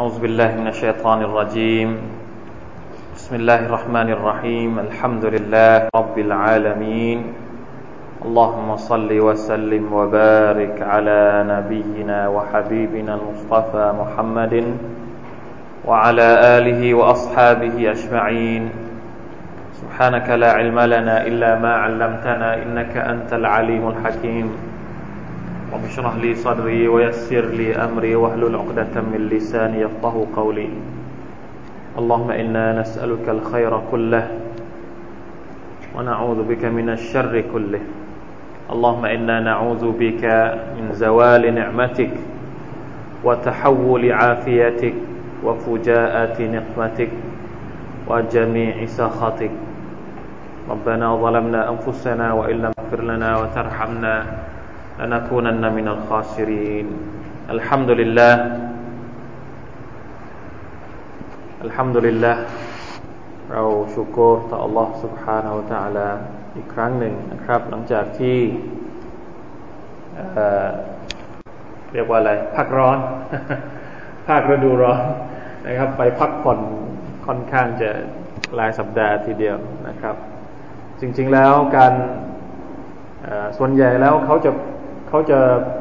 أعوذ بالله من الشيطان الرجيم. بسم الله الرحمن الرحيم. الحمد لله رب العالمين. اللهم صل وسلم وبارك على نبينا وحبيبنا المصطفى محمد وعلى آله وأصحابه أجمعين. سبحانك لا علم لنا إلا ما علمتنا إنك أنت العليم الحكيم. رب اشرح لي صدري ويسر لي أمري واحلل عقدة من لساني يفقه قولي. اللهم إنا نسألك الخير كله ونعوذ بك من الشر كله. اللهم إنا نعوذ بك من زوال نعمتك وتحول عافيتك وفجاءة نقمتك وجميع سخطك. ربنا ظلمنا أنفسنا وإن لم تغفر لنا وترحمنا لنكونن من الخاسرين الحمد لله الحمد لله เราชุกรต่อ Allah سبحانه และ تعالى อีกครั้งหนึ่งนะครับ หลังจากที่เรียกว่าอะไรพักร้อน ภาคฤดูร้อนนะครับ ไปพักผ่อนค่อนข้างจะหลายสัปดาห์ทีเดียวนะครับ จริงๆแล้วการส่วนใหญ่แล้วเขาจะ เขาจะ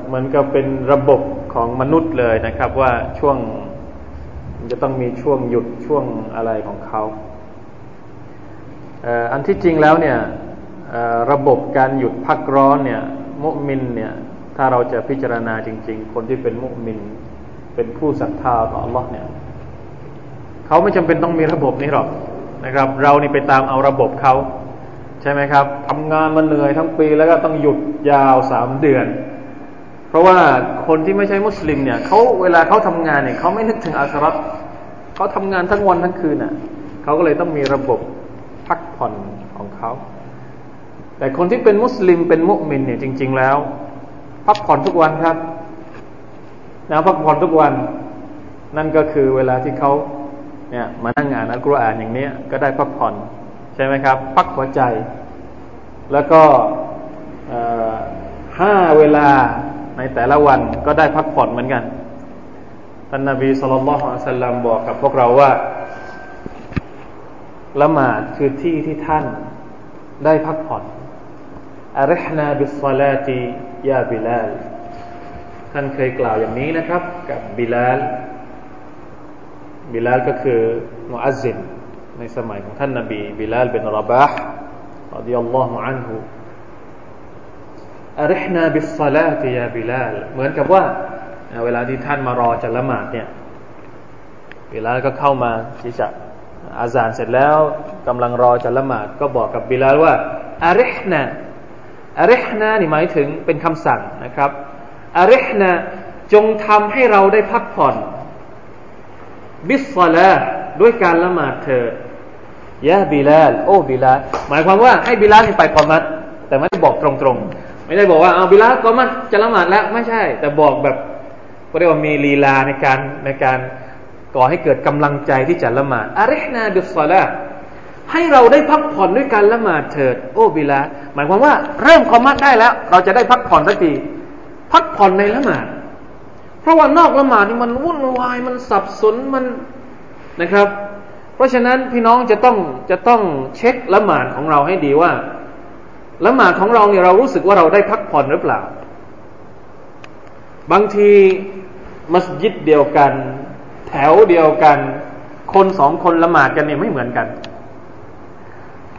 เหมือนกับเป็นระบบของมนุษย์เลยนะครับ ว่าช่วงจะต้องมีช่วงหยุดช่วงอะไรของเขาอันที่จริงแล้วเนี่ยระบบการหยุดพักร้อนเนี่ยมุมินเนี่ยถ้าเราจะพิจารณาจริง ๆ คนที่เป็นมุมิน เป็นผู้ศรัทธาต่อ Allah เนี่ยเขาไม่จำเป็นต้องมีระบบนี้หรอกนะครับ เรานี่ไปตามเอาระบบเขา ใช่ไหมครับทำงานมาเหนื่อยทั้งปีแล้วก็ต้องหยุดยาวสามเดือน เพราะว่าคนที่ไม่ใช่มุสลิมเนี่ยเขาเวลาเขาทำงานเนี่ยเขาไม่นึกถึงอาสรัตเขาทำงานทั้งวันทั้งคืนน่ะเขาก็เลยต้องมีระบบพักผ่อนของเขาแต่คนที่เป็นมุสลิมเป็นมุสลิมเนี่ยจริง ๆ แล้ว พักผ่อนทุกวันครับนะพักผ่อนทุกวัน นั่นก็คือเวลาที่เขาเนี่ยมานั่งอ่านอัลกุรอานอย่างนี้ก็ได้พักผ่อน ช่ไหมครับพักหัวใจ แล้วก็ห้าเวลาในแต่ละวันก็ได้พักผ่อนเหมือนกันท่านนบีสุลต่านละสัลลัมบอกกับพวกเราว่าละหมาดคือที่ที่ท่านได้พักผ่อนأرحنا بالصلاة يا بلالท่านเคยกล่าวอย่างนี้นะครับ กับบิลาลบิลาลก็คือมุอัซซิน ในสมัยของท่านนบีบิลาล بن رباح رضي الله عنه أرحنا بالصلاة يا بلالเหมือนกับว่า เวลาที่ท่านมารอจะละหมาดเนี่ยบิลาลก็เข้ามาที่จะอาซานเสร็จแล้วกำลังรอจะละหมาดก็บอกกับบิลาลว่าأرحنا أرحناนี่หมายถึงเป็นคำสั่งนะครับأرحناจงทำให้เราได้พักผ่อนبالصلاة ด้วยการละหมาดเถิดيا بلالโอ้บิลาลหมายความว่าให้บิลาลไปกอมัตแต่ไม่ได้บอกตรงๆ ไม่ได้บอกว่าเอาบิลาลกอมัตจะละหมาดแล้วไม่ใช่ แต่บอกแบบก็เรียกว่ามีลีลาในการในการก่อให้เกิดกำลังใจที่จะละหมาดอาริฮนาบิสซาลาให้เราได้พักผ่อนด้วยการละหมาดเถิด โอ้บิลาหมายความว่าเริ่มคอมัดได้แล้ว เราจะได้พักผ่อนสักทีพักผ่อนในละหมาด เพราะว่านอกละหมาดนี่มันวุ่นวายมันสับสนมัน นะครับ เพราะฉะนั้นพี่น้องจะต้องจะต้องเช็คละหมาดของเราให้ดีว่าละหมาดของเราเนี่ยเรารู้สึกว่าเราได้พักผ่อนหรือเปล่า บางทีมัสยิดเดียวกัน แถวเดียวกัน คนสองคนละหมาดกันเนี่ยไม่เหมือนกัน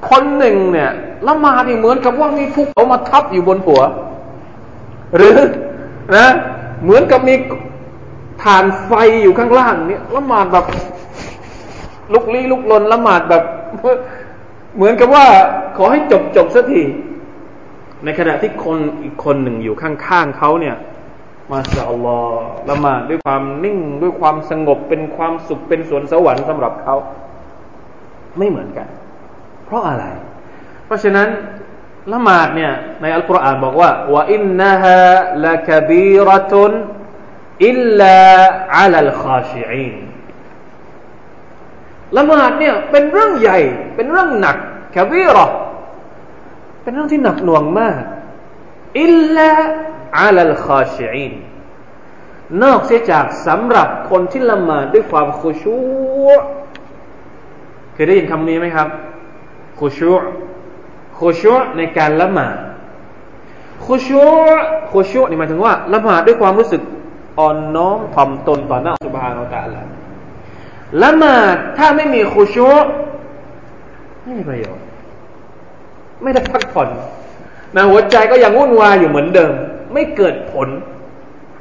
คนหนึ่งเนี่ยละหมาดนี่เหมือนกับว่ามีภูเขามาทับอยู่บนหัว หรือนะเหมือนกับมีฐานไฟอยู่ข้างล่างเนี่ยละหมาดแบบ ลุกลี้ลุกลนละหมาดแบบ เหมือนกับว่า ขอให้จบจบสักทีในขณะที่คนอีกคนหนึ่งอยู่ข้างๆเขาเนี่ย มาสอัลอละหมาดด้วยความนิ่งด้วยความสงบเป็นความสุขเป็นสวนสวรรค์สำหรับเขาไม่เหมือนกัน เพราะอะไร เพราะฉะนั้นละหมาดเนี่ยในอัลกุรอานบอกว่าว่าอินนะฮะละกบีรตุนอิลลาอัลลคาชิอีน ละหมาดเนี่ยเป็นเรื่องใหญ่ เป็นเรื่องหนักแคบีรอเป็นเรื่องที่หนักหน่วงมากอิลลาอัลลคาชิอีนนอกเสียจากสำหรับคนที่ละหมาดด้วยความคุชูเคยได้ยินคำนี้ไหมครับคุชูคุชูในการละหมาดคุชูคุชูนี่หมายถึงว่าละหมาดด้วยความรู้สึกอ่อนน้อมถ่อมตนต่อหน้าสุบฮานาอัลลอฮฺ ละหมาดถ้าไม่มีคุชูไม่มีประโยชน์ ไม่ได้พักผ่อนนะหัวใจก็ยังวุ่นวายอยู่เหมือนเดิม ไม่เกิดผล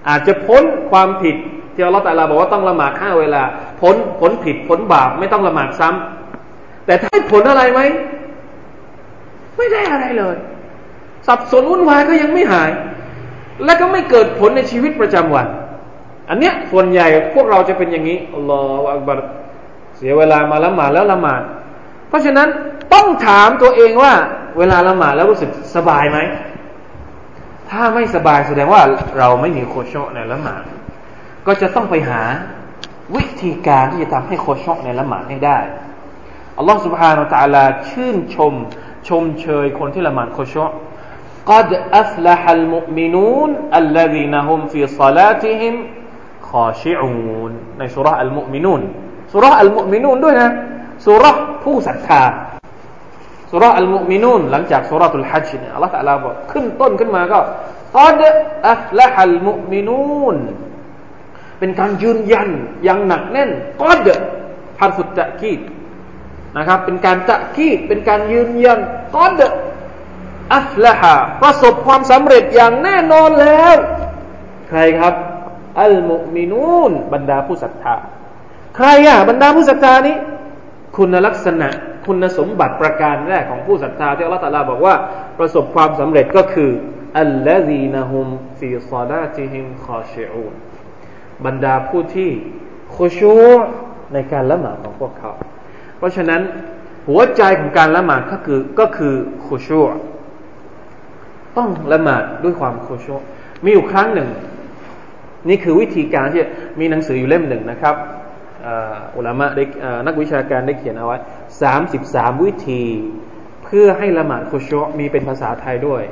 อาจจะพ้นความผิดที่อัลลอฮฺแต่ละบอกว่าต้องละหมาดห้าเวลา พ้นพ้นผิดพ้นบาปไม่ต้องละหมาดซ้ำแต่ถ้าผลอะไรไหมไม่ได้อะไรเลย สับสนวุ่นวายก็ยังไม่หาย และก็ไม่เกิดผลในชีวิตประจำวัน อันเนี้ยส่วนใหญ่พวกเราจะเป็นอย่างนี้อัลลอฮฺอักบัรเสียเวลามาละหมาดแล้วละหมาด เพราะฉะนั้นต้องถามตัวเองว่า เวลาละหมาดแล้วรู้สึกสบายไหม ถ้าไม่สบายแสดงว่าเราไม่มีโคชในละหมาด ก็จะต้องไปหาวิธีการที่จะทำให้โคชในละหมาดให้ได้ อัลลอฮฺ سبحانه และ تعالى ชื่นชมชมเชยคนที่ละหมาดโคช قد أفلح المؤمنون الذين هم في صلاتهم คอชิอูนในสุราอัลมุมินูนสุราอัลมุมินูนด้วยนะสุรผู้ศรัทธาสุราอัลมุมินูนหลังจากสุรตุลฮัจญ์เนี่ยอัลลอฮฺตะลาบอกขึ้นต้นขึ้นมาก็กอดอัฟละฮัลมุมินูนเป็นการยืนยันอย่างหนักแน่นกอดحرف التأكيدนะครับเป็นการتأكيدเป็นการยืนยันقد أفلحประสบความสำเร็จอย่างแน่นอนแล้ว ใครครับ المؤمنونบรรดาผู้ศรัทธา ใครอะบรรดาผู้ศรัทธานี้ คุณลักษณะคุณสมบัติประการแรกของผู้ศรัทธาที่อัลลอฮฺตาลาบอกว่าประสบความสำเร็จก็คือالذين هم في صلاتهم خاشعونบรรดาผู้ที่คุชูในการละหมาดของพวกเขา เพราะฉะนั้นหัวใจของการละหมาดก็คือก็คือคุชูต้องละหมาดด้วยความโคชูมีอยู่ครั้งหนึ่ง นี่คือวิธีการที่มีหนังสืออยู่เล่มหนึ่งนะครับอุลามะได้นักวิชาการได้เขียนเอาไว้สามสิบสามวิธี เพื่อให้ละหมาดโคชมีเป็นภาษาไทยด้วย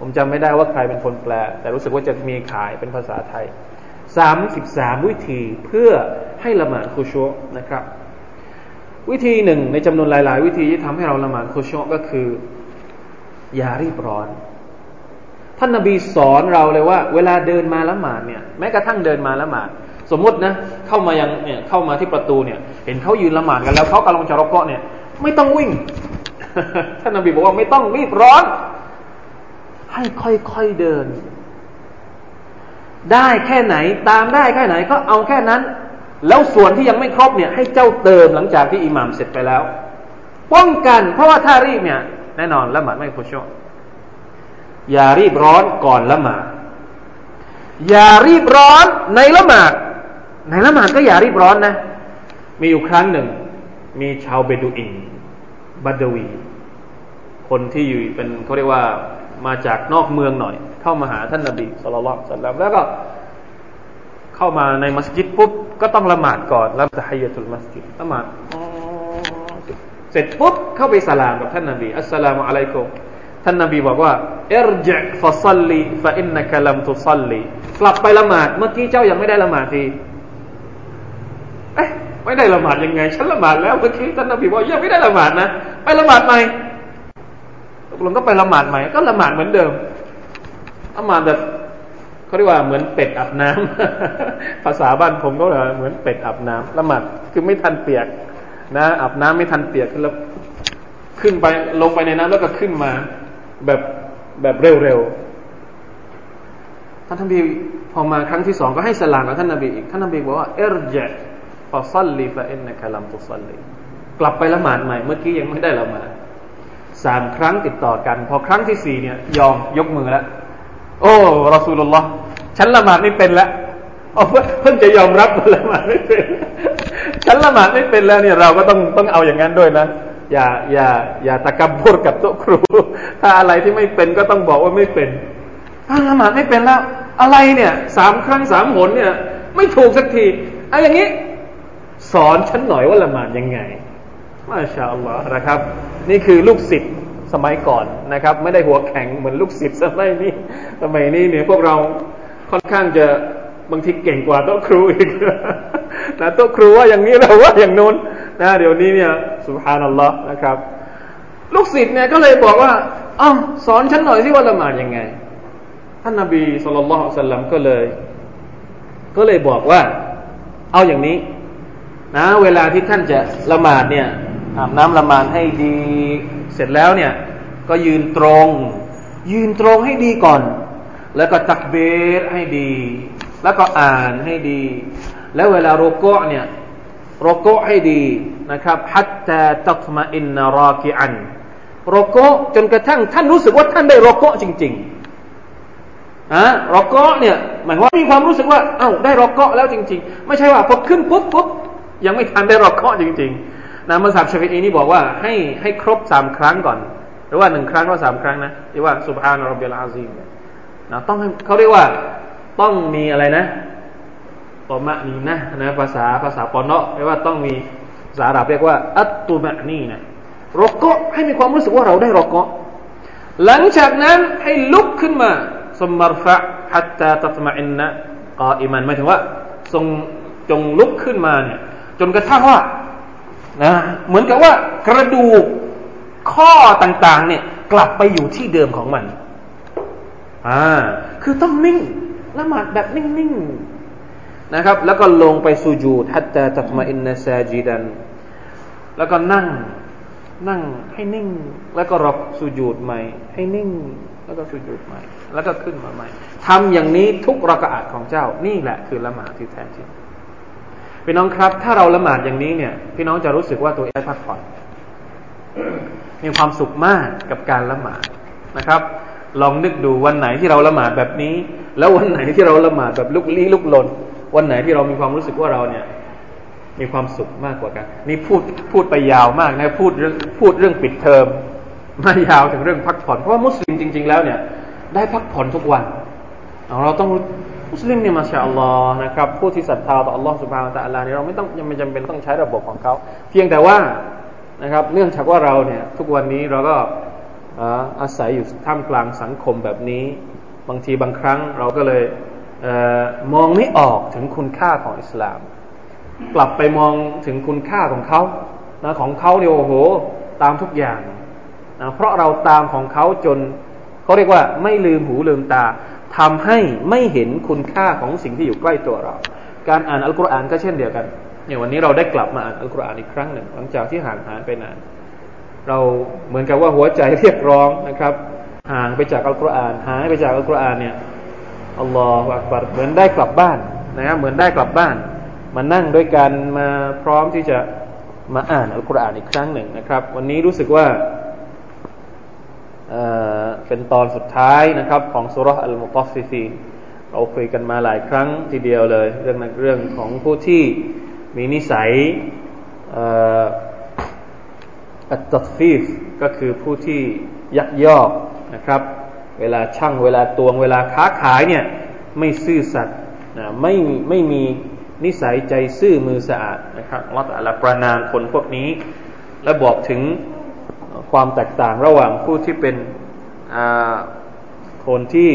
ผมจำไม่ได้ว่าใครเป็นคนแปล แต่รู้สึกว่าจะมีขายเป็นภาษาไทยสามสิบสามวิธีเพื่อให้ละหมาดโคชนะครับ วิธีหนึ่งในจำนวนหลาย ๆ วิธีที่ทำให้เราละหมาดโคชก็คือ อย่ารีบร้อน ท่านนบีสอนเราเลยว่า เวลาเดินมาละหมาดเนี่ยแม้กระทั่งเดินมาละหมาดสมมตินะเข้ามายังเนี่ยเข้ามาที่ประตูเนี่ย เห็นเขายืนละหมาดกันแล้วเขากำลังจะรอกเกาะเนี่ย ไม่ต้องวิ่งท่านนบีบอกว่าไม่ต้องรีบร้อน ให้ค่อยๆเดิน ได้แค่ไหนตามได้แค่ไหนก็เอาแค่นั้น แล้วส่วนที่ยังไม่ครบเนี่ย ให้เจ้าเติมหลังจากที่อิหมามเสร็จไปแล้ว ป้องกัน เพราะว่าถ้ารีบเนี่ย แน่นอนละหมาดไม่พุช อย่ารีบร้อนก่อนละหมาดอย่ารีบร้อนในละหมาดในละหมาดก็อย่ารีบร้อนนะ มีอยู่ครั้งหนึ่ง มีชาวเบดูอินبدوي คนที่อยู่เป็นเขาเรียกว่ามาจากนอกเมืองหน่อย เข้ามาหาท่านนบีصلى الله عليه وسلمแล้วก็ เข้ามาในมัสยิดปุ๊บก็ต้องละหมาดก่อนละتحية المسجدละหมาดเสร็จปุ๊บเข้าไปสลามกับท่านนบีالسلام عليكم ท่านนบีบอกว่าارجع فصل فإنك لم تصلกลับไปละหมาด เมื่อกี้เจ้ายังไม่ได้ละหมาดทีเอ๊ะไม่ได้ละหมาดยังไง ฉันละหมาดแล้วเมื่อกี้ท่านนาบีบอกยังไม่ได้ละหมาดนะไปละหมาดใหม่ตกลงก็ไปละหมาดใหม่ ก็ละหมาดเหมือนเดิมละหมาดแบบเขาเรียกว่าเหมือนเป็ดอาบน้ำภาษาบ้านผมก็เหมือนเป็ดอาบน้ำละหมาดคือไม่ทันเปียกนะอาบน้ำไม่ทันเปียกแล้วขึ้นไปลงไปในน้ำแล้วก็ขึ้นมา แบบแบบเร็วๆท่านนบีพอมาครั้งที่สองก็ให้สลามกับท่านนบีอีกท่านนบีบอกว่าเอรจฟาซัลลีฟาอินนักลัมตุซัลลีกลับไปละหมาดใหม่เมื่อกี้ยังไม่ได้ละหมาดสามครั้งติดต่อกัน พอครั้งที่สี่เนี่ยยอมยกมือแล้วโอ้รอสูลุลลอฮ์ฉันละหมาดไม่เป็นแล้วเพิ่งจะยอมรับละหมาดไม่เป็นฉันละหมาดไม่เป็นแล้วเนี่ยเราก็ต้องต้องเอาอย่างนั้นด้วยนะ อย่าอย่าอย่าตะกำพูดกับโต๊ะครู ถ้าอะไรที่ไม่เป็นก็ต้องบอกว่าไม่เป็นถ้าละหมาดไม่เป็นแล้ว อะไรเนี่ยสามครั้งสามหนเนี่ย ไม่ถูกสักทีเอาอย่างนี้ สอนฉันหน่อยว่าละหมาดยังไงมาชาอัลลอฮ์นะครับ นี่คือลูกศิษย์สมัยก่อนนะครับ ไม่ได้หัวแข็งเหมือนลูกศิษย์สมัยนี้สมัยนี้เนี่ยพวกเราค่อนข้างจะบางทีเก่งกว่าโต๊ะครูอีกนะโต๊ะครูว่าอย่างนี้เราว่าอย่างนู้น นะเดี๋ยวนี้เนี่ยสุภานัลลอฮ์นะครับ ลูกศิษย์เนี่ยก็เลยบอกว่าอ๋อสอนฉันหน่อยสิว่าละหมาดยังไง ท่านนาบีสุลต่านสัลลัมก็เลย ก็เลยบอกว่า เอาอย่างนี้ นะ เวลาที่ท่านจะละหมาดเนี่ยอาบน้ำละหมาดให้ดีเสร็จแล้วเนี่ย ก็ยืนตรง ยืนตรงให้ดีก่อน แล้วก็ตักเบรให้ดี แล้วก็อ่านให้ดี แล้วเวลาโรโกะเนี่ย รโกะให้ดีนะครับฮัตตาตัตมาอินนารอกิอันรโกะจนกระทั่งท่านรู้สึกว่าท่านได้รโกะจริงๆอะรโกะเนี่ยหมายว่ามีความรู้สึกว่าเอ้าได้รโกะแล้วจริง ๆ ไม่ใช่ว่าพอขึ้นปุ๊บปุ๊บยังไม่ทันได้รโกะจริง ๆนะมัสยิดชาฟิอีนี่บอกว่าให้ให้ครบสามครั้งก่อน หรือว่าหนึ่งครั้งก็สามครั้งนะที่ว่าสุบฮานอัลลอฮฺอาซีมนะต้องเขาเรียกว่าต้องมีอะไรนะ ตอมะนีนะนะภาษาภาษาปอนเนาะแปลว่าต้องมีภาษาอาหรับเรียกว่า อัตตุมะนีนะรกะให้มีความรู้สึกว่าเราได้รกะหลังจากนั้นให้ลุกขึ้นมาสมรฟะฮัตตาตัตมะอินนะกออิมันหมายถึงว่า ทรงจงลุกขึ้นมาเนี่ยจนกระทั่งว่านะเหมือนกับว่ากระดูกข้อต่างๆ เนี่ย กลับไปอยู่ที่เดิมของมันอ่าคือต้องนิ่งละหมาดแบบนิ่งๆ นะครับ แล้วก็ลงไปสุญูดฮัตตาตัตมาอินนาซาจิดัน แล้วก็นั่งนั่งให้นิ่ง แล้วก็รบสุญูดใหม่ ให้นิ่ง แล้วก็สุญูดใหม่ แล้วก็ขึ้นมาใหม่ทำอย่างนี้ทุกรักอาดของเจ้า นี่แหละคือละหมาดที่แท้จริงพี่น้องครับ ถ้าเราละหมาดอย่างนี้เนี่ย พี่น้องจะรู้สึกว่าตัวเองพักผ่อนมีความสุขมากกับการละหมาดนะครับ ลองนึกดูวันไหนที่เราละหมาดแบบนี้ แล้ววันไหนที่เราละหมาดแบบลุกลี้ลุกลน วันไหนที่เรามีความรู้สึกว่าเราเนี่ย มีความสุขมากกว่ากัน นี่พูดพูดไปยาวมากนะพูดเรื่องพูดเรื่องปิดเทอมมายาวถึงเรื่องพักผ่อนเพราะว่ามุสลิมจริง ๆ แล้วเนี่ย ได้พักผ่อนทุกวันเราต้องมุสลิมเนี่ยมาชาอัลลอฮ์นะครับผู้ที่ศรัทธาต่ออัลลอฮ์สุบฮานตะอัลลานี่ยเราไม่ต้องยังไม่จำเป็นต้องใช้ระบบของเขาเพียงแต่ว่านะครับ เนื่องจากว่าเราเนี่ย ทุกวันนี้เราก็อาศัยอยู่ท่ามกลางสังคมแบบนี้ บางทีบางครั้งเราก็เลย มองไม่ออกถึงคุณค่าของอิสลาม กลับไปมองถึงคุณค่าของเขานะของเขาเนี่ยโอ้โห ตามทุกอย่างนะเพราะเราตามของเขาจนเขาเรียกว่าไม่ลืมหูลืมตาทำให้ไม่เห็นคุณค่าของสิ่งที่อยู่ใกล้ตัวเรา การอ่านอัลกุรอานก็เช่นเดียวกันเนี่ยวันนี้เราได้กลับมาอ่านอัลกุรอานอีกครั้งหนึ่ง หลังจากที่ห่างหายไปนาน เราเหมือนกับว่าหัวใจเรียกร้องนะครับ ห่างไปจากอัลกุรอานหายไปจากอัลกุรอานเนี่ย อัลลอฮฺอักบัรเหมือนได้กลับบ้านนะครับเหมือนได้กลับบ้าน มานั่งด้วยกันมาพร้อมที่จะมาอ่านอัลกุรอานอีกครั้งหนึ่งนะครับ วันนี้รู้สึกว่าเป็นตอนสุดท้ายนะครับ ของสุรษอัลมุตฟิฟีเราคุยกันมาหลายครั้งทีเดียวเลย เรื่องเรื่องของผู้ที่มีนิสัยอัตตฟีฟก็คือผู้ที่ยักยอกนะครับ เวลาช่างเวลาตวงเวลาค้าขายเนี่ยไม่ซื่อสัตย์นะไม่ไม่มีนิสัยใจซื่อมือสะอาดนะครับอัลลอฮฺประนามคนพวกนี้ และบอกถึงความแตกต่างระหว่างผู้ที่เป็นคนที่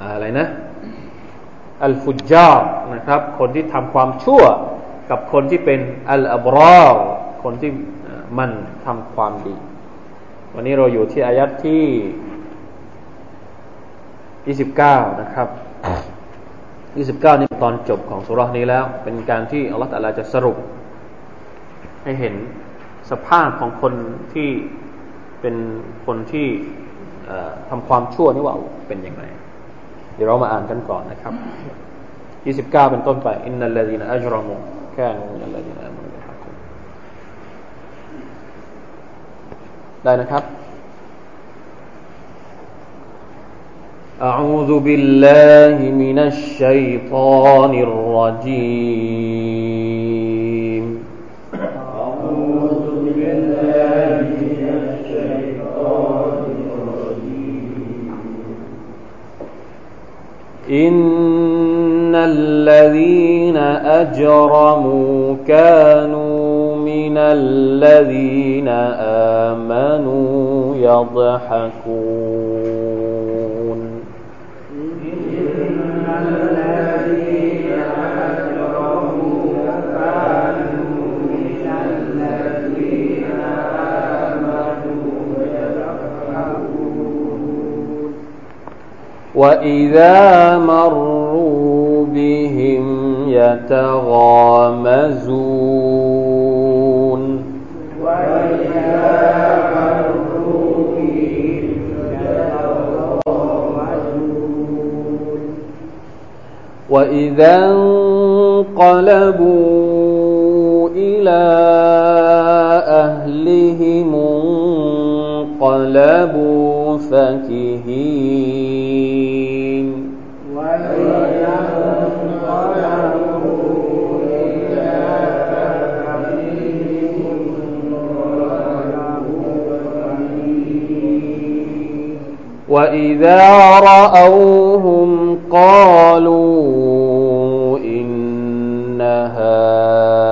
อะไรนะอัลฟุจาร์นะครับ คนที่ทำความชั่วกับคนที่เป็นอัลอับรอคนที่มันทำความดี วันนี้เราอยู่ที่อายัดที่ 29นะครับ29นี่ตอนจบของสุรานี้แล้ว เป็นการที่อัลลอฮฺจะสรุป ให้เห็นสภาพของคนที่เป็นคนที่ทำความชั่วนี่ว่าเป็นยังไงเดี๋ยวเรามาอ่านกันก่อนนะครับ 29 เป็นต้นไปอินนัลลดีนอัจรมุแค่นัลลดีนอามุลฮักได้นะครับ أعوذ بالله من الشيطان الرجيم. أعوذ بالله من الشيطان الرجيم. إن الذين أجرموا كانوا من الذين آمنوا يضحكون. وإذا مروا بهم يتغامزون وإذا انقلبوا إلى أهلهم انقلبوا فكهين وإذا رأوهم قالوا إن هؤلاء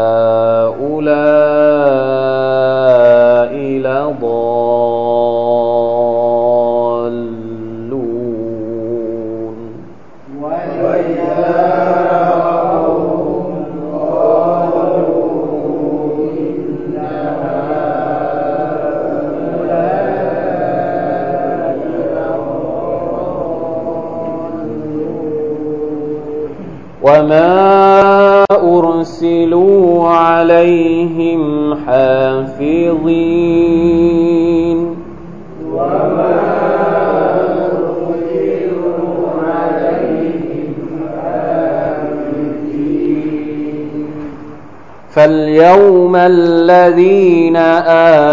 وما أرسلوا عليهم حافظين فاليوم الذين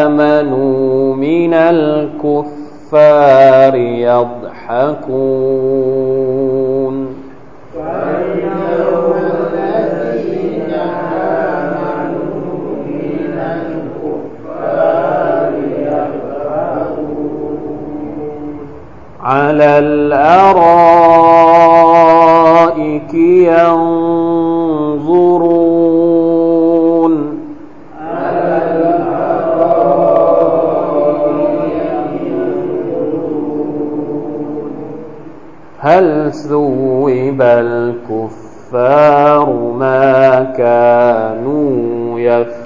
آمنوا من الكفار يضحكون على الأرائك ينظرون. هل ثوب الكفار ما كانوا يفعلون؟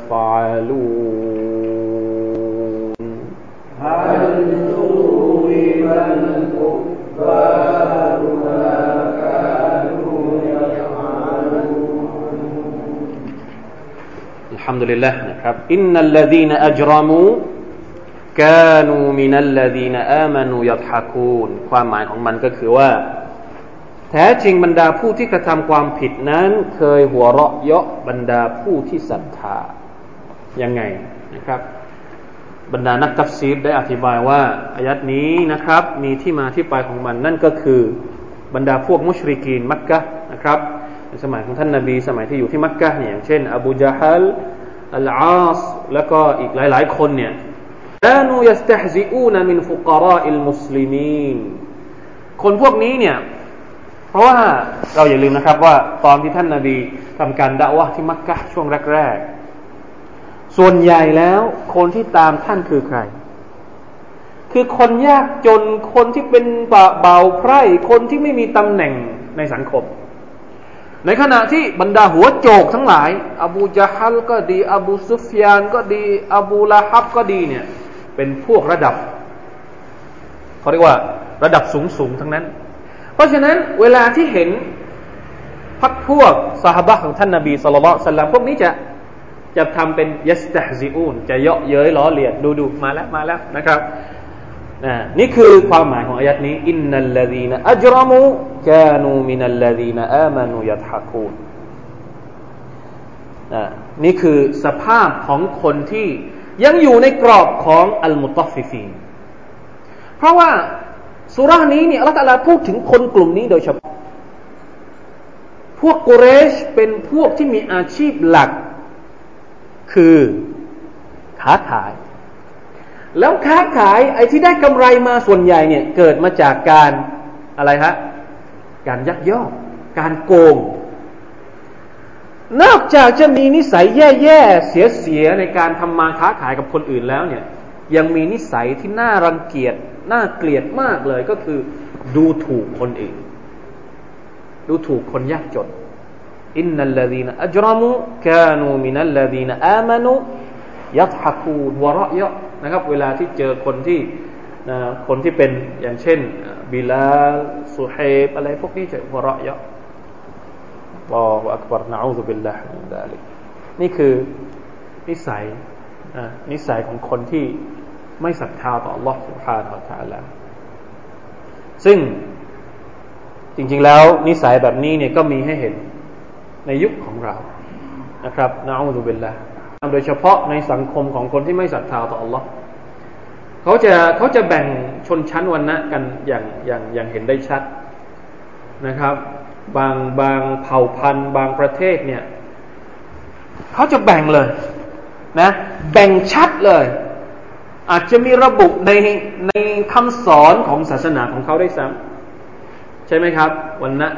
ฮัมดุลิลละนะครับอินนัลลดีนอัจรามูกานูมินัลลดีนอามานูยัตฮาคูนความหมายของมันก็คือว่า แท้จริงบรรดาผู้ที่กระทำความผิดนั้น เคยหัวเราะเยาะบรรดาผู้ที่ศรัทธายังไงนะครับ บรรดานักตัฟซีฟได้อธิบายว่าอายัดนี้นะครับ มีที่มาที่ไปของมันนั่นก็คือบรรดาพวกมุชริกีนมักกะนะครับในสมัยของท่านนาบี สมัยที่อยู่ที่มักกะเนี่ยอย่างเช่น อบูจาฮัล อัลอาสแล้วก็อีกหลาย ๆ คนเนี่ยกานูยัสตฮซิอูนมินฟุกราอิลมุสลิมีนคนพวกนี้เนี่ย เพราะว่าเราอย่าลืมนะครับว่าตอนที่ท่านนาบีทำการด่าวะที่มักกะช่วงแรก ๆ ส่วนใหญ่แล้วคนที่ตามท่านคือใคร คือคนยากจนคนที่เป็นเบาไพร่คนที่ไม่มีตำแหน่งในสังคม ในขณะที่บรรดาหัวโจกทั้งหลาย อบูจาฮัลก็ดี อบูซุฟยานก็ดี อบูลาฮับก็ดีเนี่ย เป็นพวกระดับเขาเรียกว่าระดับสูงสูงทั้งนั้น เพราะฉะนั้นเวลาที่เห็นพักพวกสหบะของท่านนาบีสุลต่านสลัมพวกนี้จะจะทำเป็นยัสตฮซิอูนจะเยาะเย้ยล้อเลียนดูดูมาแล้วมาแล้วนะครับ นี่คือความหมายของอายัดนี้อินนัลลดีนอัจรมูกานูมินัลลดีนอามานูยัตฮักูนนี่คือสภาพของคนที่ยังอยู่ในกรอบของอัลมุตฟิฟีนเพราะว่าสุรานี้เนี่ยอัลลอฮฺพูดถึงคนกลุ่มนี้โดยเฉพาะ พวกกุเรชเป็นพวกที่มีอาชีพหลัก คือค้าขาย แล้วค้าขายไอ้ที่ได้กำไรมาส่วนใหญ่เนี่ย เกิดมาจากการอะไรฮะ การยักยอก การโกง นอกจากจะมีนิสัยแย่ๆ เสียๆ ในการทำมาค้าขายกับคนอื่นแล้วเนี่ย ยังมีนิสัยที่น่ารังเกียจ น่าเกลียดมากเลยก็คือ ดูถูกคนอื่น ดูถูกคนยากจนอินนัลลดีนอัจรมุกานูมินัลลดีนอามานุ ยัตฮักูนวะเราะยะนะครับ เวลาที่เจอคนที่นะคนที่เป็นอย่างเช่น บิลาซ สุเฮบอะไรพวกนี้จะหัวเราะเยาะลอฮฺอักบารนะอูซุบิลลาฮิมินดาลิกนี่คือนิสัยนิสัยของคนที่ไม่ศรัทธาต่อ Allah سبحانه และ تعالى ซึ่งจริงๆแล้วนิสัยแบบนี้เนี่ยก็มีให้เห็นในยุคของเรานะครับนะอูซุบิลละ โดยเฉพาะในสังคมของคนที่ไม่ศรัทธาต่อ Allah เขาจะเขาจะแบ่งชนชั้นวันนะกันอย่างอย่างอย่างเห็นได้ชัดนะครับ บางบางเผ่าพันธุ์ บางประเทศเนี่ยเขาจะแบ่งเลยนะแบ่งชัดเลย อาจจะมีระบุในในคำสอนของศาสนาของเขาได้ซ้ำใช่ไหมครับ วันนะ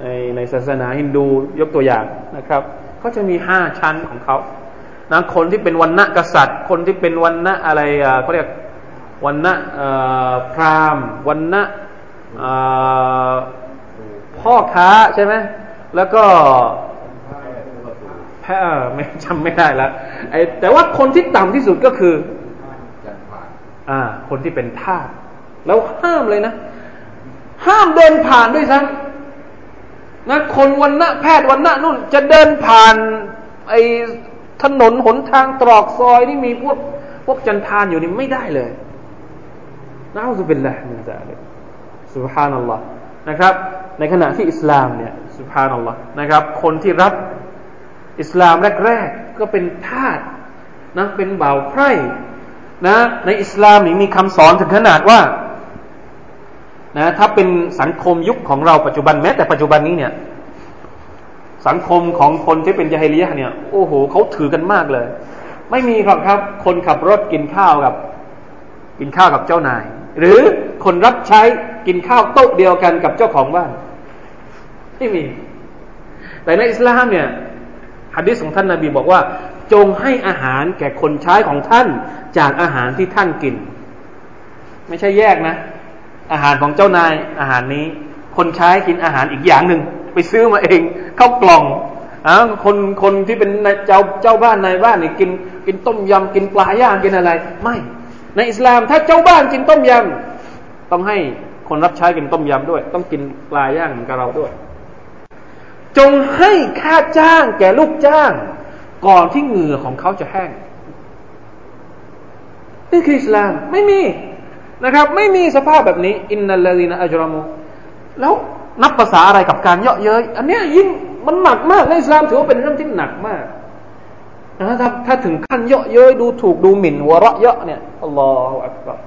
ในในศาสนาฮินดูยกตัวอย่างนะครับเขาจะมีห้าชั้นของเขา นะคนที่เป็นวันณะกษัตริย์ คนที่เป็นวันณะอะไรเขาเรียกวันณะพราหมณ์วันณะพ่อค้าใช่ไหมแล้วก็แพ้ไม่จำไม่ได้ล้วไอแต่ว่าคนที่ต่ำที่สุดก็คืออ่า คนที่เป็นทาสแล้วห้ามเลยนะ ห้ามเดินผ่านด้วยซ้ำนะคนวันณะแพทย์วันณะนู่น จะเดินผ่านไอ ถนนหนทางตรอกซอยนี่มีพวกพวกจันทานอยู่นี่ไม่ได้เลยนะอุบิลละมินซาลิกสุบฮานัลลอฮ์นะครับ ในขณะที่อิสลามเนี่ยสุบฮานัลลอฮ์นะครับ คนที่รับอิสลามแรกๆก็เป็นทาสนะเป็นบ่าวไพร่นะ ในอิสลามนี่มีคำสอนถึงขนาดว่านะถ้าเป็นสังคมยุคของเราปัจจุบันแม้แต่ปัจจุบันนี้เนี่ย สังคมของคนที่เป็นยาฮิลียะเนี่ยโอ้โหเขาถือกันมากเลย ไม่มีครับครับ คนขับรถกินข้าวกับ กินข้าวกับเจ้านาย หรือคนรับใช้กินข้าวโต๊ะเดียวกันกับเจ้าของบ้านไม่มี แต่ในอิสลามเนี่ยฮะดิษของท่านนาบีบอกว่า จงให้อาหารแก่คนใช้ของท่านจากอาหารที่ท่านกิน ไม่ใช่แยกนะ อาหารของเจ้านายอาหารนี้ คนใช้กินอาหารอีกอย่างหนึ่ง ไปซื้อมาเองเข้ากล่องอ่าคนคนที่เป็นเจ้าเจ้าบ้านนายบ้านนี่กิน กินต้มยำกินปลาย่างกินอะไร ไม่ ในอิสลามถ้าเจ้าบ้านกินต้มยำต้องให้คนรับใช้กินต้มยำด้วย ต้องกินปลาย่างเหมือนกับเราด้วย จงให้ค่าจ้างแก่ลูกจ้าง ก่อนที่เหงื่อของเขาจะแห้งนี่คืออิสลามไม่มีนะครับ ไม่มีสภาพแบบนี้ อินนัลลาดีนอัจรมุแล้ว นับภาษาอะไรกับการเยาะเย้ยอันนี้ยิ่งมันหนักมากในอิสลามถือว่าเป็นเรื่องที่หนักมากนะถ้าถ้าถึงขั้นเยาะเย้ยดูถูกดูหมิ่นหัวเราะเยาะเนี่ยอัลลอฮฺอักบาร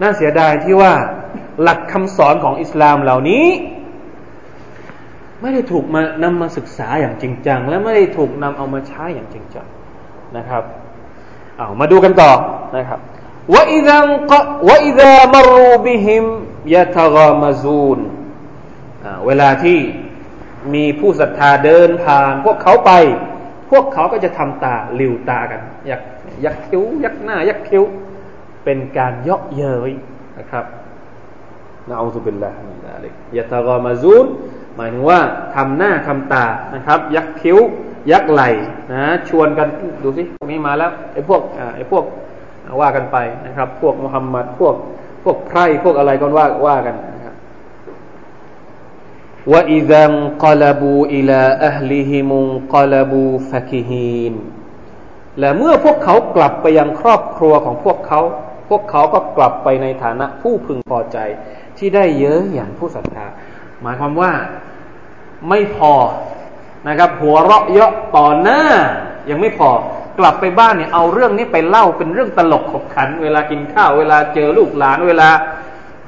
น่าเสียดายที่ว่าหลักคำสอนของอิสลามเหล่านี้ ไม่ได้ถูกมานำมาศึกษาอย่างจริงจัง และไม่ได้ถูกนำเอามาใช้อย่างจริงจังนะครับเอามาดูกันต่อนะครับว่าอิดังว่าอิดามรูบิหิมยะตะกามาซูน เวลาที่มีผู้ศรัทธาเดินผ่าน พวกเขาไป พวกเขาก็จะทำตาลิวตากัน ยักยักคิ้ว ยักหน้า ยักคิ้ว เป็นการเยาะเย้ยนะครับنعوذ بالله من ذلك يتغامزونหมายถึงว่าทำหน้าทำตานะครับ ยักคิ้ว ยักไหล่นะชวนกันดูสิพวกนี้มาแล้วไอ้พวกไอ้พวกว่ากันไปนะครับ พวกมุฮัมมัดพวกพวกไพร่พวกอะไรก็ว่าว่ากัน นะครับوإذا انقلبوا إلى أهلهمกลบูฟะกิฮีนและเมื่อพวกเขากลับไปยังครอบครัวของพวกเขา พวกเขาก็กลับไปในฐานะผู้พึงพอใจ ที่ได้เยอะอย่างผู้ศรัทธา หมายความว่าไม่พอนะครับ หัวเราะเยาะต่อหน้า ยังไม่พอกลับไปบ้านเนี่ยเอาเรื่องนี้ไปเล่าเป็นเรื่องตลกขบขัน เวลากินข้าวเวลาเจอลูกหลานเวลา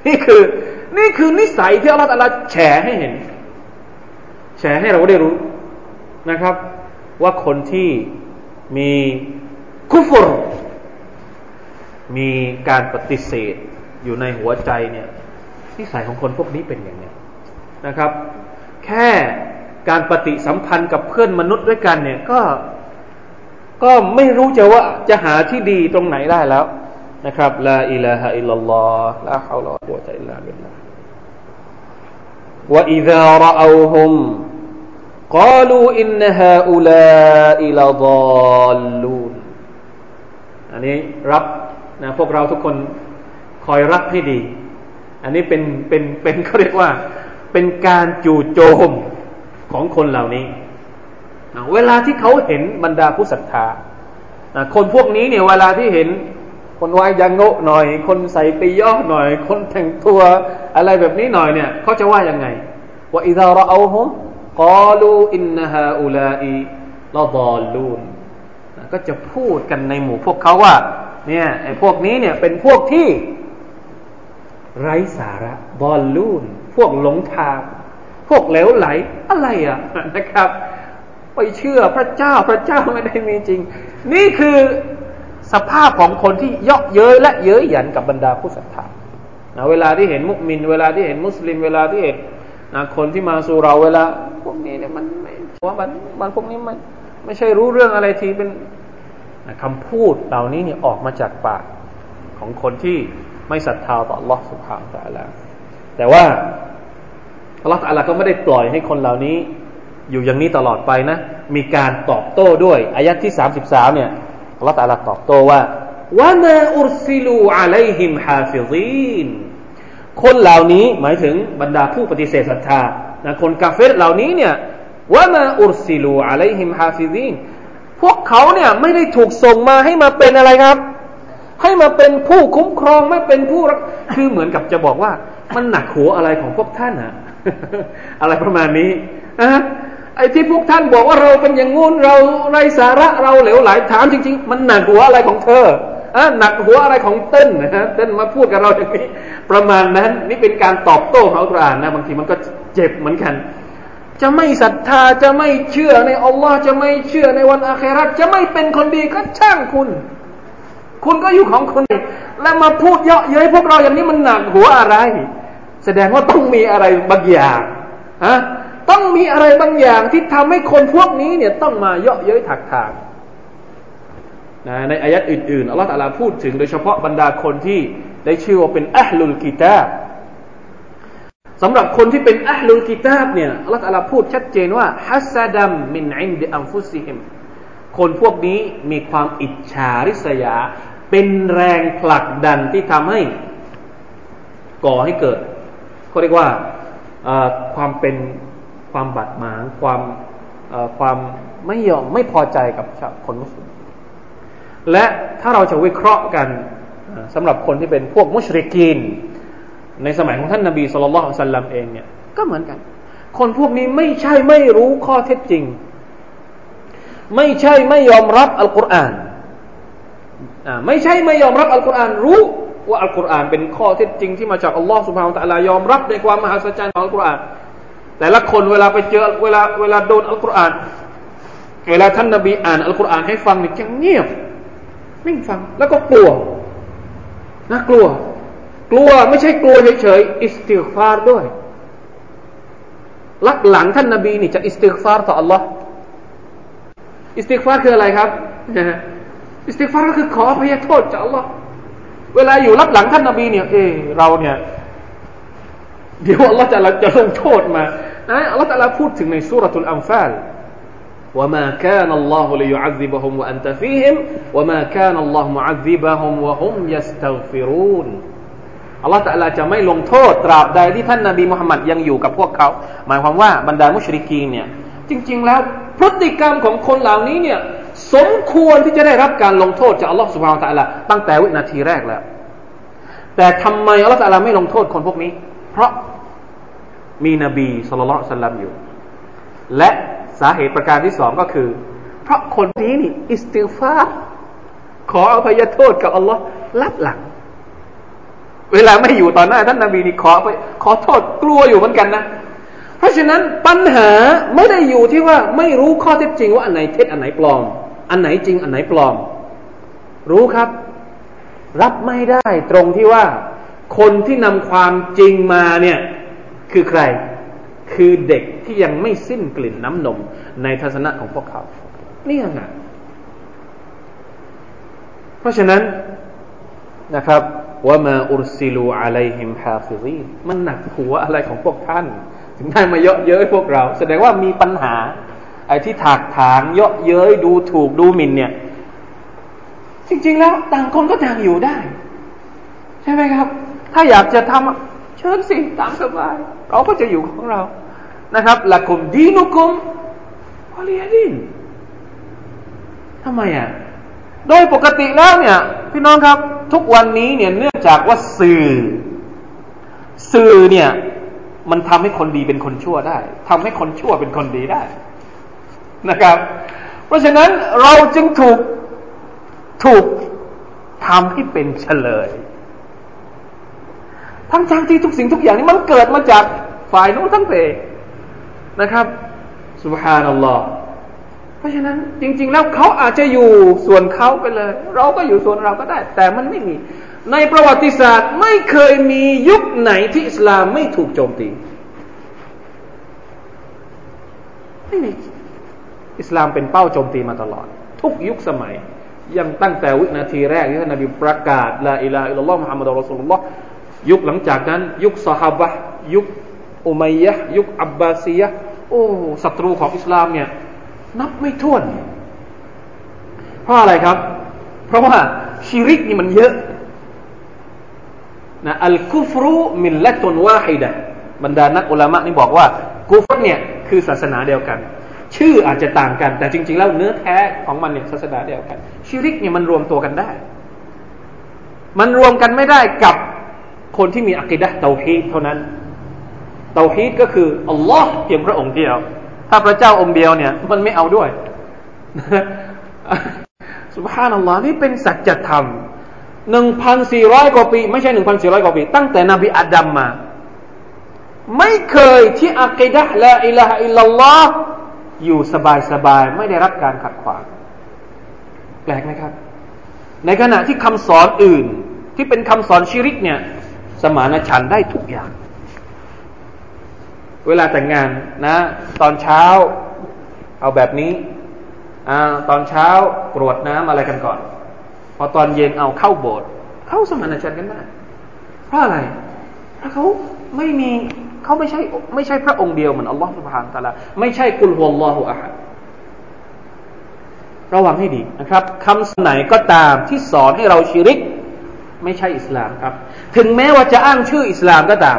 นี่คือ นี่คือนิสัยที่อัลลอฮฺแฉให้เห็น แฉให้เราได้รู้นะครับ ว่าคนที่มีคุฟรมีการปฏิเสธอยู่ในหัวใจเนี่ยนิสัยของคนพวกนี้เป็นอย่างนี้นะครับ แค่การปฏิสัมพันธ์กับเพื่อนมนุษย์ด้วยกันเนี่ยก็ก็ไม่รู้จะว่าจะหาที่ดีตรงไหนได้แล้วนะครับลาอิลาฮะอิลลัลลอฮ์ลาฮาวลากุวะตะอิลลาบิลลาห์ وإذا رأوهم قالوا إن هؤلاء لضالون อันนี้รับนะพวกเราทุกคนคอยรับให้ดี อันนี้เป็นเป็นเป็นเขาเรียกว่า เป็นการจู่โจมของคนเหล่านี้ เวลาที่เขาเห็นบรรดาผู้ศรัทธาคนพวกนี้เนี่ยเวลาที่เห็น คนวายยังโงหน่อย คนใส่ปีย่อหน่อย คนแต่งตัวอะไรแบบนี้หน่อยเนี่ยเขาจะว่ายังไงว่าอิดาเราเอาฮุมกาลูอินนฮาอุลาอีลาดอลลูนก็จะพูดกันในหมู่พวกเขาว่า เนี่ยไอ้พวกนี้เนี่ยเป็นพวกที่ ไร้สาระบอลลูนพวกหลงทาง พวกเหลวไหลอะไรอะนะครับ ไปเชื่อพระเจ้าพระเจ้าไม่ได้มีจริง นี่คือ สภาพของคนที่เยาะเย้ยและเย้ยหยันกับบรรดาผู้ศรัทธาเวลาที่เห็นมุกมิน เวลาที่เห็นมุสลิม เวลาที่เห็นนะคนที่มาสู่เราเวลา พวกนี้เนี่ยมันไม่ว่ามันมันพวกนี้มันไม่ใช่รู้เรื่องอะไรทีเป็นนะคำพูดเหล่านี้เนี่ยออกมาจากปากของคนที่ไม่ศรัทธาต่อ Allah سبحانه และ تعالى แต่ว่า Allah تعالى ก็ไม่ได้ปล่อยให้คนเหล่านี้ อยู่อย่างนี้ตลอดไปนะ มีการตอบโต้ด้วยอายัดที่สาม ลอตาลาตอบโตว่าوما أرسلوا عليهم حافظينคนเหล่านี้หมายถึงบรรดาผู้ปฏิเสธศรัทธานะคนกาเฟรเหล่านี้เนี่ยوما أرسلوا عليهم حافظينพวกเขาเนี่ยไม่ได้ถูกส่งมาให้มาเป็นอะไรครับ ให้มาเป็นผู้คุ้มครองไม่เป็นผู้รักคือเหมือนกับจะบอกว่า มันหนักหัวอะไรของพวกท่านอะอะไรประมาณนี้นะ ไอ้ที่พวกท่านบอกว่าเราเป็นอย่างงู้นเราไรสาระเราเหลวไหลถามจริง ๆ มันหนักหัวอะไรของเธออะหนักหัวอะไรของเต้นนะฮะเต้นมาพูดกับเราอย่างนี้ ประมาณนั้น นี่เป็นการตอบโต้ของอัลกุรอานนะบางทีมันก็เจ็บเหมือนกัน จะไม่ศรัทธาจะไม่เชื่อในอัลลอฮ์จะไม่เชื่อในวันอาคราจะไม่เป็นคนดีก็ช่างคุณ คุณก็อยู่ของคุณแล้วมาพูดเยาะเย้ยพวกเราอย่างนี้มันหนักหัวอะไร แสดงว่าต้องมีอะไรบางอย่างอะ ต้องมีอะไรบางอย่างที่ทำให้คนพวกนี้เนี่ยต้องมาเยาะเย้ยถากถางนะในอายัตอื่นๆอัลลอฮฺตะลาพูดถึงโดยเฉพาะบรรดาคนที่ได้ชื่อว่าเป็นأهل الكتابสำหรับคนที่เป็นأهل الكتابเนี่ยอัลลอฮฺตะลาพูดชัดเจนว่าحسدا من عند أنفسهمคนพวกนี้มีความอิจฉาริษยา เป็นแรงผลักดันที่ทำให้ก่อให้เกิดเขาเรียกว่าความเป็น ความบาดหมางความความไม่ยอมไม่พอใจกับคนมุสลิมและถ้าเราจะวิเคราะห์กันสำหรับคนที่เป็นพวกมุชริกีน ในสมัยของท่านนาบีสุลต่านสัลลัมเองเนี่ยก็เหมือนกัน คนพวกนี้ไม่ใช่ไม่รู้ข้อเท็จจริง ไม่ใช่ไม่ยอมรับอัลกุรอานไม่ใช่ไม่ยอมรับอัลกุรอานรู้ว่าอัลกุรอานเป็นข้อเท็จจริงที่มาจากอัลลอฮ์สุบฮานตะลายอมรับในความมหัศจรรย์ของอัลกุรอาน แต่ละคนเวลาไปเจอเวลาเวลาโดนอัลกุรอาน เวลาท่านนบีอ่านอัลกุรอานให้ฟังเนี่ยจะเงียบนิ่งฟังแล้วก็กลัวนะกลัว กลัวไม่ใช่กลัวเฉยๆอิสติฟาร์ด้วยลับหลังท่านนบีนี่จะاستغفارต่อ Allah استغفارคืออะไรครับاستغفارก็คือขออภัยโทษจาก Allah เวลาอยู่ลับหลังท่านนบีเนี่ยเออเราเนี่ยเดี๋ยวอัลลอฮฺจะจะลงโทษมา นะอัลลอฮฺจะพูดถึงในสุรทูลอัมฟาล وما كان الله ليعذبهم وأنت فيهم وما كان الله معذبهم وهم يستغفرون อัลลอฮฺตะลาจะไม่ลงโทษตราบใดที่ท่านนาบีมุฮัมมัดยังอยู่กับพวกเขา หมายความว่าบรรดามุชริกีเนี่ย จริง ๆ แล้วพฤติกรรมของคนเหล่านี้เนี่ย สมควรที่จะได้รับการลงโทษจากอัลลอฮฺสุบฮานตะลาตั้งแต่วินาทีแรกแล้ว แต่ทำไมอัลลอฮฺตะลาไม่ลงโทษคนพวกนี้ เพราะ มีนบีสุลต่านสลัมอยู่ และสาเหตุประการที่สองก็คือ เพราะคนนี้นี่ อิสติฟาขออภัยโทษกับอัลลอฮ์รับหลัง เวลาไม่อยู่ต่อหน้า ท่านนาบีนี่ขอไปขอโทษกลัวอยู่เหมือนกันนะ เพราะฉะนั้นปัญหาไม่ได้อยู่ที่ว่าไม่รู้ข้อเท็จจริงว่าอันไหนเท็จอันไหนปลอม อันไหนจริงอันไหนปลอม รู้ครับ รับไม่ได้ตรงที่ว่า คนที่นำความจริงมาเนี่ย คือใคร คือเด็กที่ยังไม่สิ้นกลิ่นน้ำนมในทัศนะของพวกเขา นี่ยังไงเพราะฉะนั้นนะครับوما أرسلوا عليهم حافظينมันหนักหัวอะไรของพวกท่าน ถึงได้มาเยาะเย้ยพวกเรา แสดงว่ามีปัญหา ไอ้ที่ถากถางเยาะเย้ยดูถูกดูหมิ่นเนี่ย จริง ๆ แล้ว ต่างคนก็ต่างอยู่ได้ ใช่ไหมครับ ถ้าอยากจะทำเชิญสิตามสบาย เราก็จะอยู่ของเรานะครับละคุมดีนุคุมวลียดินทำไมอะโดยปกติแล้วเนี่ย พี่น้องครับ ทุกวันนี้เนี่ยเนื่องจากว่าสื่อ สื่อเนี่ย มันทำให้คนดีเป็นคนชั่วได้ทำให้คนชั่วเป็นคนดีได้นะครับ เพราะฉะนั้นเราจึงถูกถูกทำให้เป็นเฉลย ทั้งทางที่ทุกสิ่งทุกอย่างนี้มันเกิดมาจาก ฝ่ายนู้นทั้งเพนะครับสุบฮานัลลอฮ์เพราะฉะนั้นจริง ๆ แล้วเขาอาจจะอยู่ส่วนเขาไปเลย เราก็อยู่ส่วนเราก็ได้ แต่มันไม่มี ในประวัติศาสตร์ไม่เคยมียุคไหนที่อิสลามไม่ถูกโจมตีไม่มีอิสลามเป็นเป้าโจมตีมาตลอด ทุกยุคสมัย ยังตั้งแต่วินาทีแรกที่ท่านนบีประกาศละอิลาอิลลอฮ์มุฮัมมัดอัลลอฮ์ยุคหลังจากนั้น ยุคสฮาบะยุค อุมัยยะยุคอับบาซียะโอ้ศัตรูของอิสลามเนี่ย นับไม่ถ้วน เพราะอะไรครับ เพราะว่าชิริกนี่มันเยอะนะอัลกุฟรุมิลละตุนวาฮิดะบรรดานักอุลามะนี่บอกว่า กุฟรเนี่ยคือศาสนาเดียวกัน ชื่ออาจจะต่างกัน แต่จริง ๆ แล้วเนื้อแท้ของมันเนี่ยศาสนาเดียวกัน ชิริกเนี่ยมันรวมตัวกันได้ มันรวมกันไม่ได้กับคนที่มีอักิดะเตาฮีเท่านั้น เตาฮีดก็คืออัลลอฮ์เพียงพระองค์เดียว ถ้าพระเจ้าองค์เดียวเนี่ย มันไม่เอาด้วยสุบฮานัลลอฮ์นี่เป็นสัจธรรมหนึ่งพันสี่ร้อยกว่าปี ไม่ใช่หนึ่งพันสี่ร้อยกว่าปี ตั้งแต่นบีอาดัมมา ไม่เคยที่อักิดะละอิลาฮอิลลัลลอฮ์อยู่สบายสบายไม่ได้รับการขัดขวางแปลกไหมครับ ในขณะที่คำสอนอื่นที่เป็นคำสอนชิริกเนี่ย สมานฉันได้ทุกอย่าง เวลาแต่งงานนะ ตอนเช้า เอาแบบนี้อตอนเช้ากรวดน้ำอะไรกันก่อน พอตอนเย็นเอาเข้าโบสถ์เข้าสมานฉันกันได้เพราะอะไรเพราะเขาไม่มีเขาไม่ใช่ไม่ใช่พระองค์เดียวเหมือนอัลลอฮฺสุบฮานตะลาไม่ใช่قل هو الله أحدระวังให้ดีนะครับคำไหนก็ตามที่สอนให้เราชิริก ไม่ใช่อิสลามครับ ถึงแม้ว่าจะอ้างชื่ออิสลามก็ตาม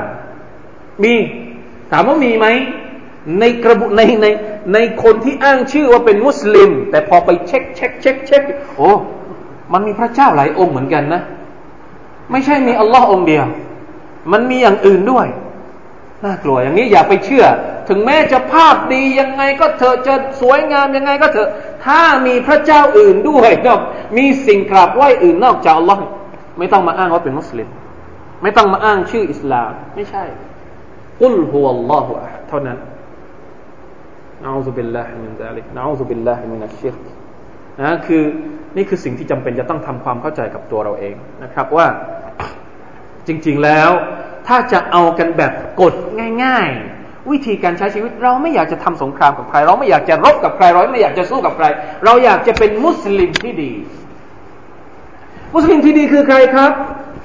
มี ถามว่ามีไหมในกระบุในในในคนที่อ้างชื่อว่าเป็นมุสลิม แต่พอไปเช็คเช็คเช็คเช็คโอ้มันมีพระเจ้าหลายองค์เหมือนกันนะ ไม่ใช่มีอัลลอฮ์องค์เดียว มันมีอย่างอื่นด้วยน่ากลัวอย่างนี้อย่าไปเชื่อ ถึงแม้จะภาพดียังไงก็เถอะจะสวยงามยังไงก็เถอะ ถ้ามีพระเจ้าอื่นด้วยนอกมีสิ่งกราบไหว้อื่นนอกจากอัลลอฮ์ไม่ต้องมาอ้างว่าเป็นมุสลิม ไม่ต้องมาอ้างชื่ออิสลาม ไม่ใช่ قل هو الله أحدเท่านั้นنعوذ بالله من ذلك نعوذ بالله من الشرนะคือนี่คือสิ่งที่จำเป็นจะต้องทำความเข้าใจกับตัวเราเองนะครับว่าจริง ๆแล้ว ถ้าจะเอากันแบบกดง่าย ๆ วิธีการใช้ชีวิตเราไม่อยากจะทำสงครามกับใคร เราไม่อยากจะรบกับใครเราไม่อยากจะสู้กับใคร เราอยากจะเป็นมุสลิมที่ดี มุสลิมที่ดีคือใครครับ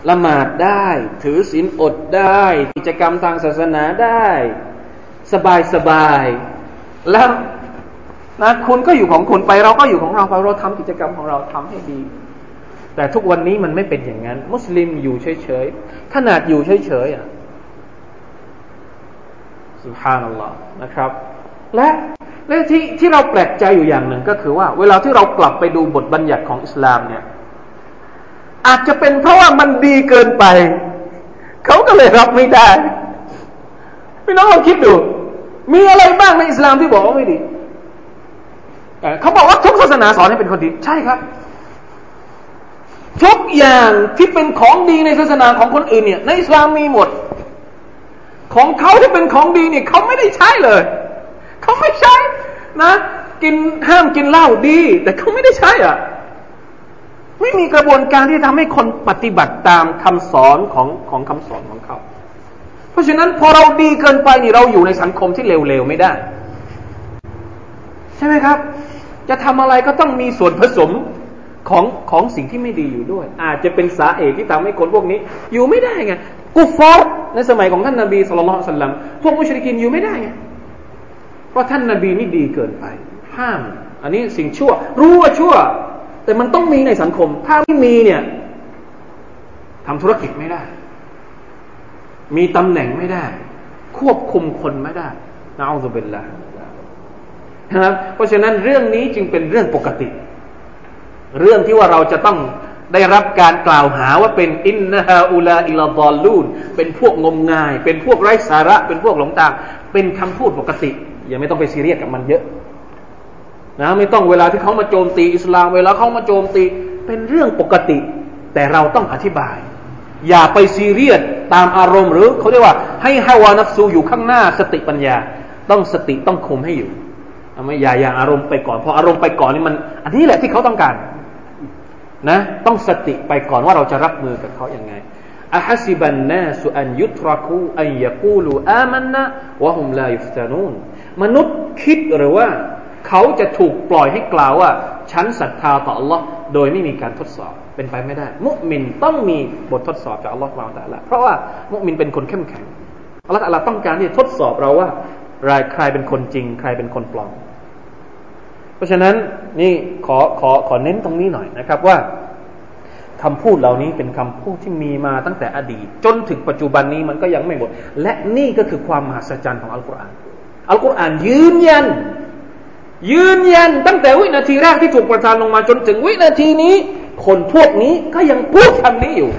ละหมาดได้ ถือศีลอดได้ กิจกรรมทางศาสนาได้ สบายสบาย แล้วนะคุณก็อยู่ของคุณไปเราก็อยู่ของเราไปเราทำกิจกรรมของเราทำให้ดี แต่ทุกวันนี้มันไม่เป็นอย่างนั้น มุสลิมอยู่เฉยๆขนาดอยู่เฉยๆอะสุภานัลลอฮ์นะครับ และและที่ที่เราแปลกใจอยู่อย่างหนึ่งก็คือว่า เวลาที่เรากลับไปดูบทบัญญัติของอิสลามเนี่ย อาจจะเป็นเพราะว่ามันดีเกินไป เขาก็เลยรับไม่ได้พี่น้องลองคิดดู มีอะไรบ้างในอิสลามที่บอกว่าไม่ดีเขาบอกว่าทุกศาสนาสอนให้เป็นคนดี ใช่ครับ ทุกอย่างที่เป็นของดีในศาสนาของคนอื่นเนี่ยในอิสลามมีหมด ของเขาที่เป็นของดีเนี่ยเขาไม่ได้ใช้เลย เขาไม่ใช้นะ กินห้ามกินเหล้าดี แต่เขาไม่ได้ใช้อะ ไม่มีกระบวนการที่ทำให้คนปฏิบัติตามคำสอนของของคำสอนของเขา เพราะฉะนั้นพอเราดีเกินไปนี่เราอยู่ในสังคมที่เลวๆไม่ได้ ใช่ไหมครับ จะทำอะไรก็ต้องมีส่วนผสมของของสิ่งที่ไม่ดีอยู่ด้วย อาจจะเป็นสาเหตุที่ทำให้คนพวกนี้ อยู่ไม่ได้ไงกุฟอร์ในสมัยของท่านนาบีสุลต่านสัลลัมพวกมุชริกินอยู่ไม่ได้ไงเพราะท่านนาบีนี่ดีเกินไป ห้าม อันนี้สิ่งชั่ว รู้ว่าชั่ว แต่มันต้องมีในสังคม ถ้าไม่มีเนี่ยทำธุรกิจไม่ได้ มีตำแหน่งไม่ได้ ควบคุมคนไม่ได้นะอัลลอฮฺเบลละนะครับเพราะฉะนั้นเรื่องนี้จึงเป็นเรื่องปกติ เรื่องที่ว่าเราจะต้องได้รับการกล่าวหาว่าเป็นอินนาฮาอุลาอิลาบอลลูนเป็นพวกงมงาย เป็นพวกไร้สาระ เป็นพวกหลงทางเป็นคำพูดปกติ อย่าไม่ต้องไปซีเรียสกับมันเยอะ นะไม่ต้องเวลาที่เขามาโจมตีอิสลามเวลาเขามาโจมตีเป็นเรื่องปกติ แต่เราต้องอธิบาย อย่าไปซีเรียสตามอารมณ์หรือเขาเรียกว่าให้ฮาวานัฟซูอยู่ข้างหน้าสติปัญญา ต้องสติต้องคุมให้อยู่ไม่อย่าอย่าอารมณ์ไปก่อนพออารมณ์ไปก่อนนี่มัน อันนี้แหละที่เขาต้องการนะต้องสติไปก่อนว่าเราจะรับมือกับเขาอย่างไงอะฮัสิบันนาสุอันยุตรักูอันยกูลูอามันนะวะฮุมลายุฟตานูนมนุษย์คิดหรือว่า เขาจะถูกปล่อยให้กล่าวว่า ฉันศรัทธาต่อ Allah โดยไม่มีการทดสอบเป็นไปไม่ได้ มุมินต้องมีบททดสอบจาก Allah เราแต่ละเพราะว่ามุมินเป็นคนเข้มแข็ง Allah แต่ละต้องการที่จะทดสอบเราว่ารายใครเป็นคนจริง ใครเป็นคนปลอม เพราะฉะนั้นนี่ขอขอขอเน้นตรงนี้หน่อยนะครับว่าคำพูดเหล่านี้เป็นคำพูดที่มีมาตั้งแต่อดีต จนถึงปัจจุบันนี้มันก็ยังไม่หมด และนี่ก็คือความมหัศจรรย์ของอัลกุรอาน อัลกุรอานยืนยัน ยืนยันตั้งแต่วินาทีแรกที่ถูกประทานลงมาจนถึงวินาทีนี้ คนพวกนี้ก็ยังพูดคำนี้อยู่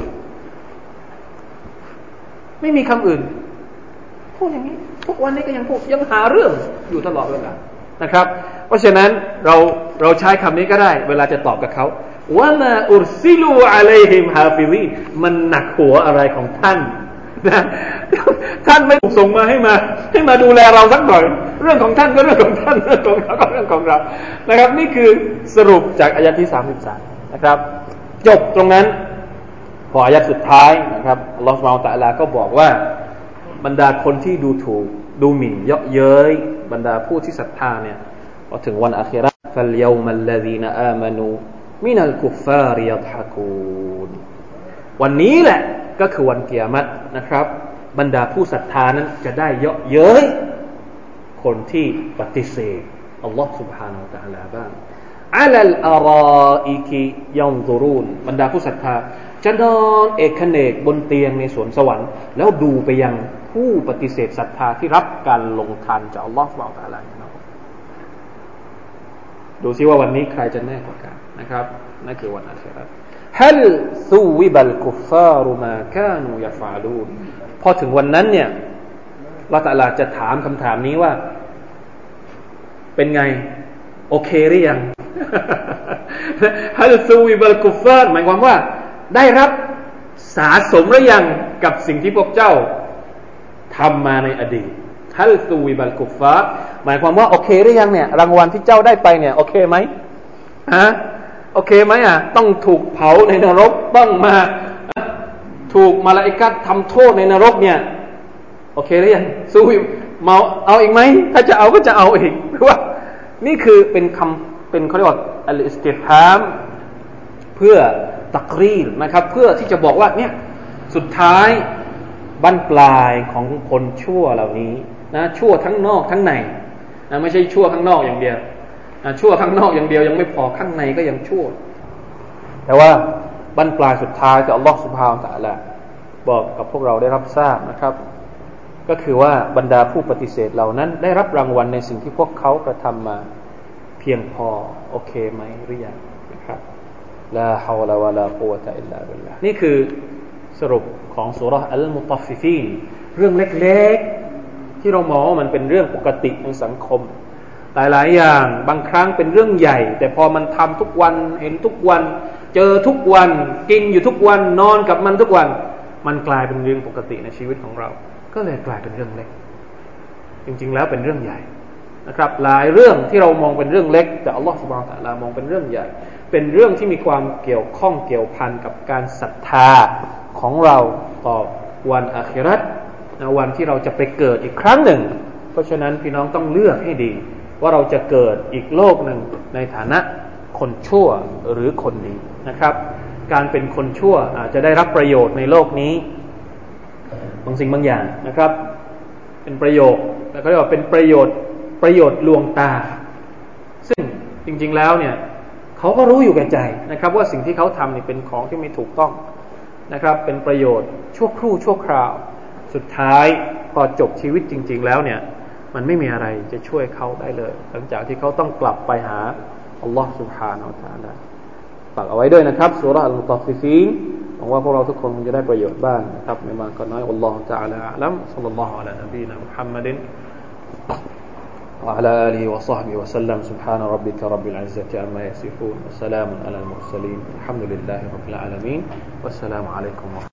ไม่มีคำอื่น พูดอย่างนี้ ทุกวันนี้ก็ยังพูดยังหาเรื่องอยู่ตลอดเวลานะครับ เพราะฉะนั้นเราเราใช้คำนี้ก็ได้ เวลาจะตอบกับเขาว่าما أرسلوا عليهم حافظين มันหนักหัวอะไรของท่านนะท่านไม่ถูกส่งมาให้มา ให้มาดูแลเราสักหน่อย เรื่องของท่านก็เรื่องของท่านเรื่องของเราก็เรื่องของเรานะครับ นี่คือสรุปจากอายะที่สามสิบสามนะครับ จบตรงนั้นพออายะสุดท้ายนะครับอัลลอฮฺสุบานตะลาก็บอกว่าบรรดาคนที่ดูถูกดูหมิ่นเยาะเย้ยบรรดาผู้ที่ศรัทธาเนี่ยพอถึงวันอาคระฟัลยามัลลดีนอามานูมินัลกุฟาริยัตฮะกูนวันนี้แหละก็คือวันเกียรตินะครับ บรรดาผู้ศรัทธานั้นจะได้เยอะเย้ย คนที่ปฏิเสธอัลลอฮ์ سبحانه และ تعالى บ้างอัลลอารออิกิยัมซุรุนบรรดาผู้ศรัทธาจะนอนเอกเนกบนเตียงในสวนสวรรค์ แล้วดูไปยังผู้ปฏิเสธศรัทธาที่รับการลงทันจากอัลลอฮ์ سبحانه และ تعالى ดูซิว่าวันนี้ใครจะแน่กว่ากันนะครับนั่นคือวันอาคราฮัลซูวิบัลกุฟารุมาคานูยาฟาลูนพอถึงวันนั้นเนี่ย เราต่ละจะถามคำถามนี้ว่า เป็นไง โอเคหรือยังฮัลซูวิบัลกุฟาร์หมายความว่า ได้รับสาสมหรือยังกับสิ่งที่พวกเจ้าทำมาในอดีตฮัลซูวิบัลกุฟาร์หมายความว่าโอเคหรือยังเนี่ย รางวัลที่เจ้าได้ไปเนี่ยโอเคไหมฮะโอเคไหมอะ ต้องถูกเผาในนรกต้องมา ถูกมาลาอิกัดทำโทษในนรกเนี่ย เคหรือยังสู้เมาเอาอีกไหมถ้าจะเอาก็จะเอาอีกเพราะว่านี่คือเป็นคำเป็นเขาเรียกว่าอัลอิสติฟามเพื่อตักรีรนะครับ เพื่อที่จะบอกว่าเนี่ยสุดท้ายบั้นปลายของคนชั่วเหล่านี้นะชั่วทั้งนอกทั้งในนะไม่ใช่ชั่วข้างนอกอย่างเดียวนะชั่วข้างนอกอย่างเดียวยังไม่พอข้างในก็ยังชั่ว แต่ว่าบรรปลายสุดท้ายจะอัลลอฮฺสุบฮาวตะละบอกกับพวกเราได้รับทราบนะครับ ก็คือว่าบรรดาผู้ปฏิเสธเหล่านั้น ได้รับรางวัลในสิ่งที่พวกเขากระทำมาเพียงพอโอเคไหมหรือยังนะครับลาฮาวลาวะลากุวะตะอิลลาบิลลานี่คือสรุปของสุรอัลมุตัฟฟิฟีนเรื่องเล็กๆ ที่เรามองว่ามันเป็นเรื่องปกติในสังคม หลายๆ อย่างบางครั้งเป็นเรื่องใหญ่ แต่พอมันทำทุกวันเห็นทุกวัน เจอทุกวัน กินอยู่ทุกวันนอนกับมันทุกวัน มันกลายเป็นเรื่องปกติในชีวิตของเรา ก็เลยกลายเป็นเรื่องเล็ก จริง ๆ แล้วเป็นเรื่องใหญ่นะครับ หลายเรื่องที่เรามองเป็นเรื่องเล็ก แต่อัลลอฮฺสุบานตะลามองเป็นเรื่องใหญ่ เป็นเรื่องที่มีความเกี่ยวข้องเกี่ยวพันกับการศรัทธาของเราต่อวันอาคิรัตวันที่เราจะไปเกิดอีกครั้งหนึ่ง เพราะฉะนั้นพี่น้องต้องเลือกให้ดี ว่าเราจะเกิดอีกโลกหนึ่งในฐานะคนชั่วหรือคนดีนะครับ การเป็นคนชั่วอาจจะได้รับประโยชน์ในโลกนี้ บางสิ่งบางอย่างนะครับ เป็นประโยคแต่เขาเรียกว่าเป็นประโยชน์ประโยชน์ลวงตา ซึ่งจริง ๆแล้วเนี่ยเขาก็รู้อยู่แก่ใจนะครับ ว่าสิ่งที่เขาทำเนี่ยเป็นของที่ไม่ถูกต้องนะครับ เป็นประโยชน์ชั่วครู่ชั่วคราว สุดท้ายพอจบชีวิตจริง ๆ แล้วเนี่ย มันไม่มีอะไรจะช่วยเขาได้เลย หลังจากที่เขาต้องกลับไปหาอัลลอฮฺสุบฮานาอัลลอฮฺฝากเอาไว้ด้วยนะครับสุรอัลมุตัฟฟิฟีน หวังว่าพวกเราทุกคนจะได้ประโยชน์บ้างนะครับไม่มากก็น้อยอัลลอฮ์ تعالى อัลลัมสัลลัลลอฮุอะลัยนบีนะมุฮัมมัด وعلى آله وصحبه وسلم سبحان ربك رب العزة عما يصفون وسلام على المرسلين الحمد لله رب العالمين والسلام عليكم ورحمة